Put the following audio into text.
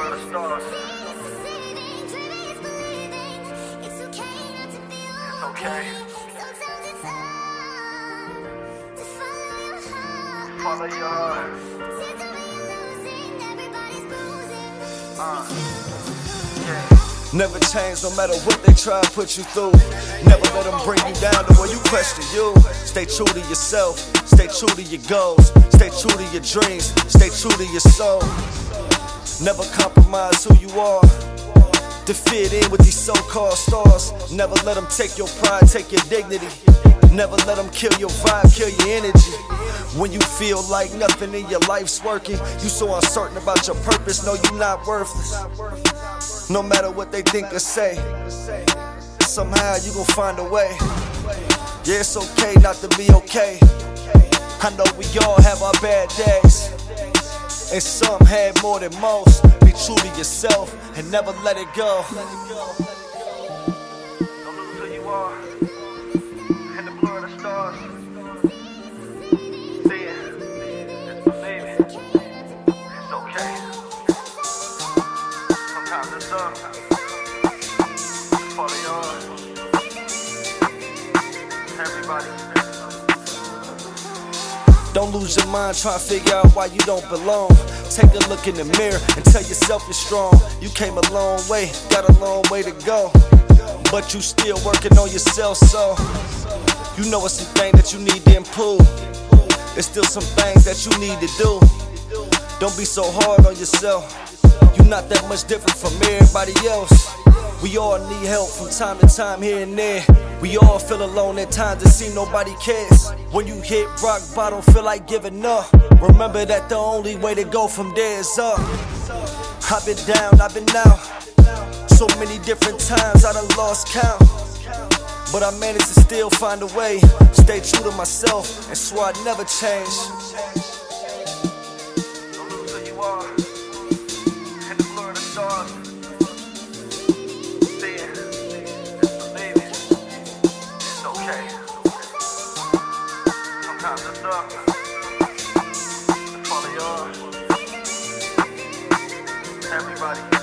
of the stars. Okay. Follow your heart. Uh, yeah. Never change no matter what they try to put you through. Never let them bring you down to where you question you. Stay true to yourself, stay true to your goals, stay true to your dreams, stay true to your soul. Never compromise who you are. To fit in with these so called stars. Never let them take your pride, take your dignity. Never let them kill your vibe, kill your energy. When you feel like nothing in your life's working, you so uncertain about your purpose, know you're not worthless. No matter what they think or say, somehow you gon' find a way. Yeah, it's okay not to be okay. I know we all have our bad days, and some had more than most. Be true to yourself and never let it go. Don't lose your mind trying to figure out why you don't belong. Take a look in the mirror and tell yourself you're strong. You came a long way, got a long way to go. But you still working on yourself, so you know it's some things that you need to improve. There's still some things that you need to do. Don't be so hard on yourself. You're not that much different from everybody else. We all need help from time to time here and there. We all feel alone at times it seem nobody cares. When you hit rock bottom, feel like giving up. Remember that the only way to go from there is up. I've been down, I've been out. So many different times I done lost count. But I managed to still find a way. Stay true to myself and swore I'd never change. Sometimes your heart. Everybody.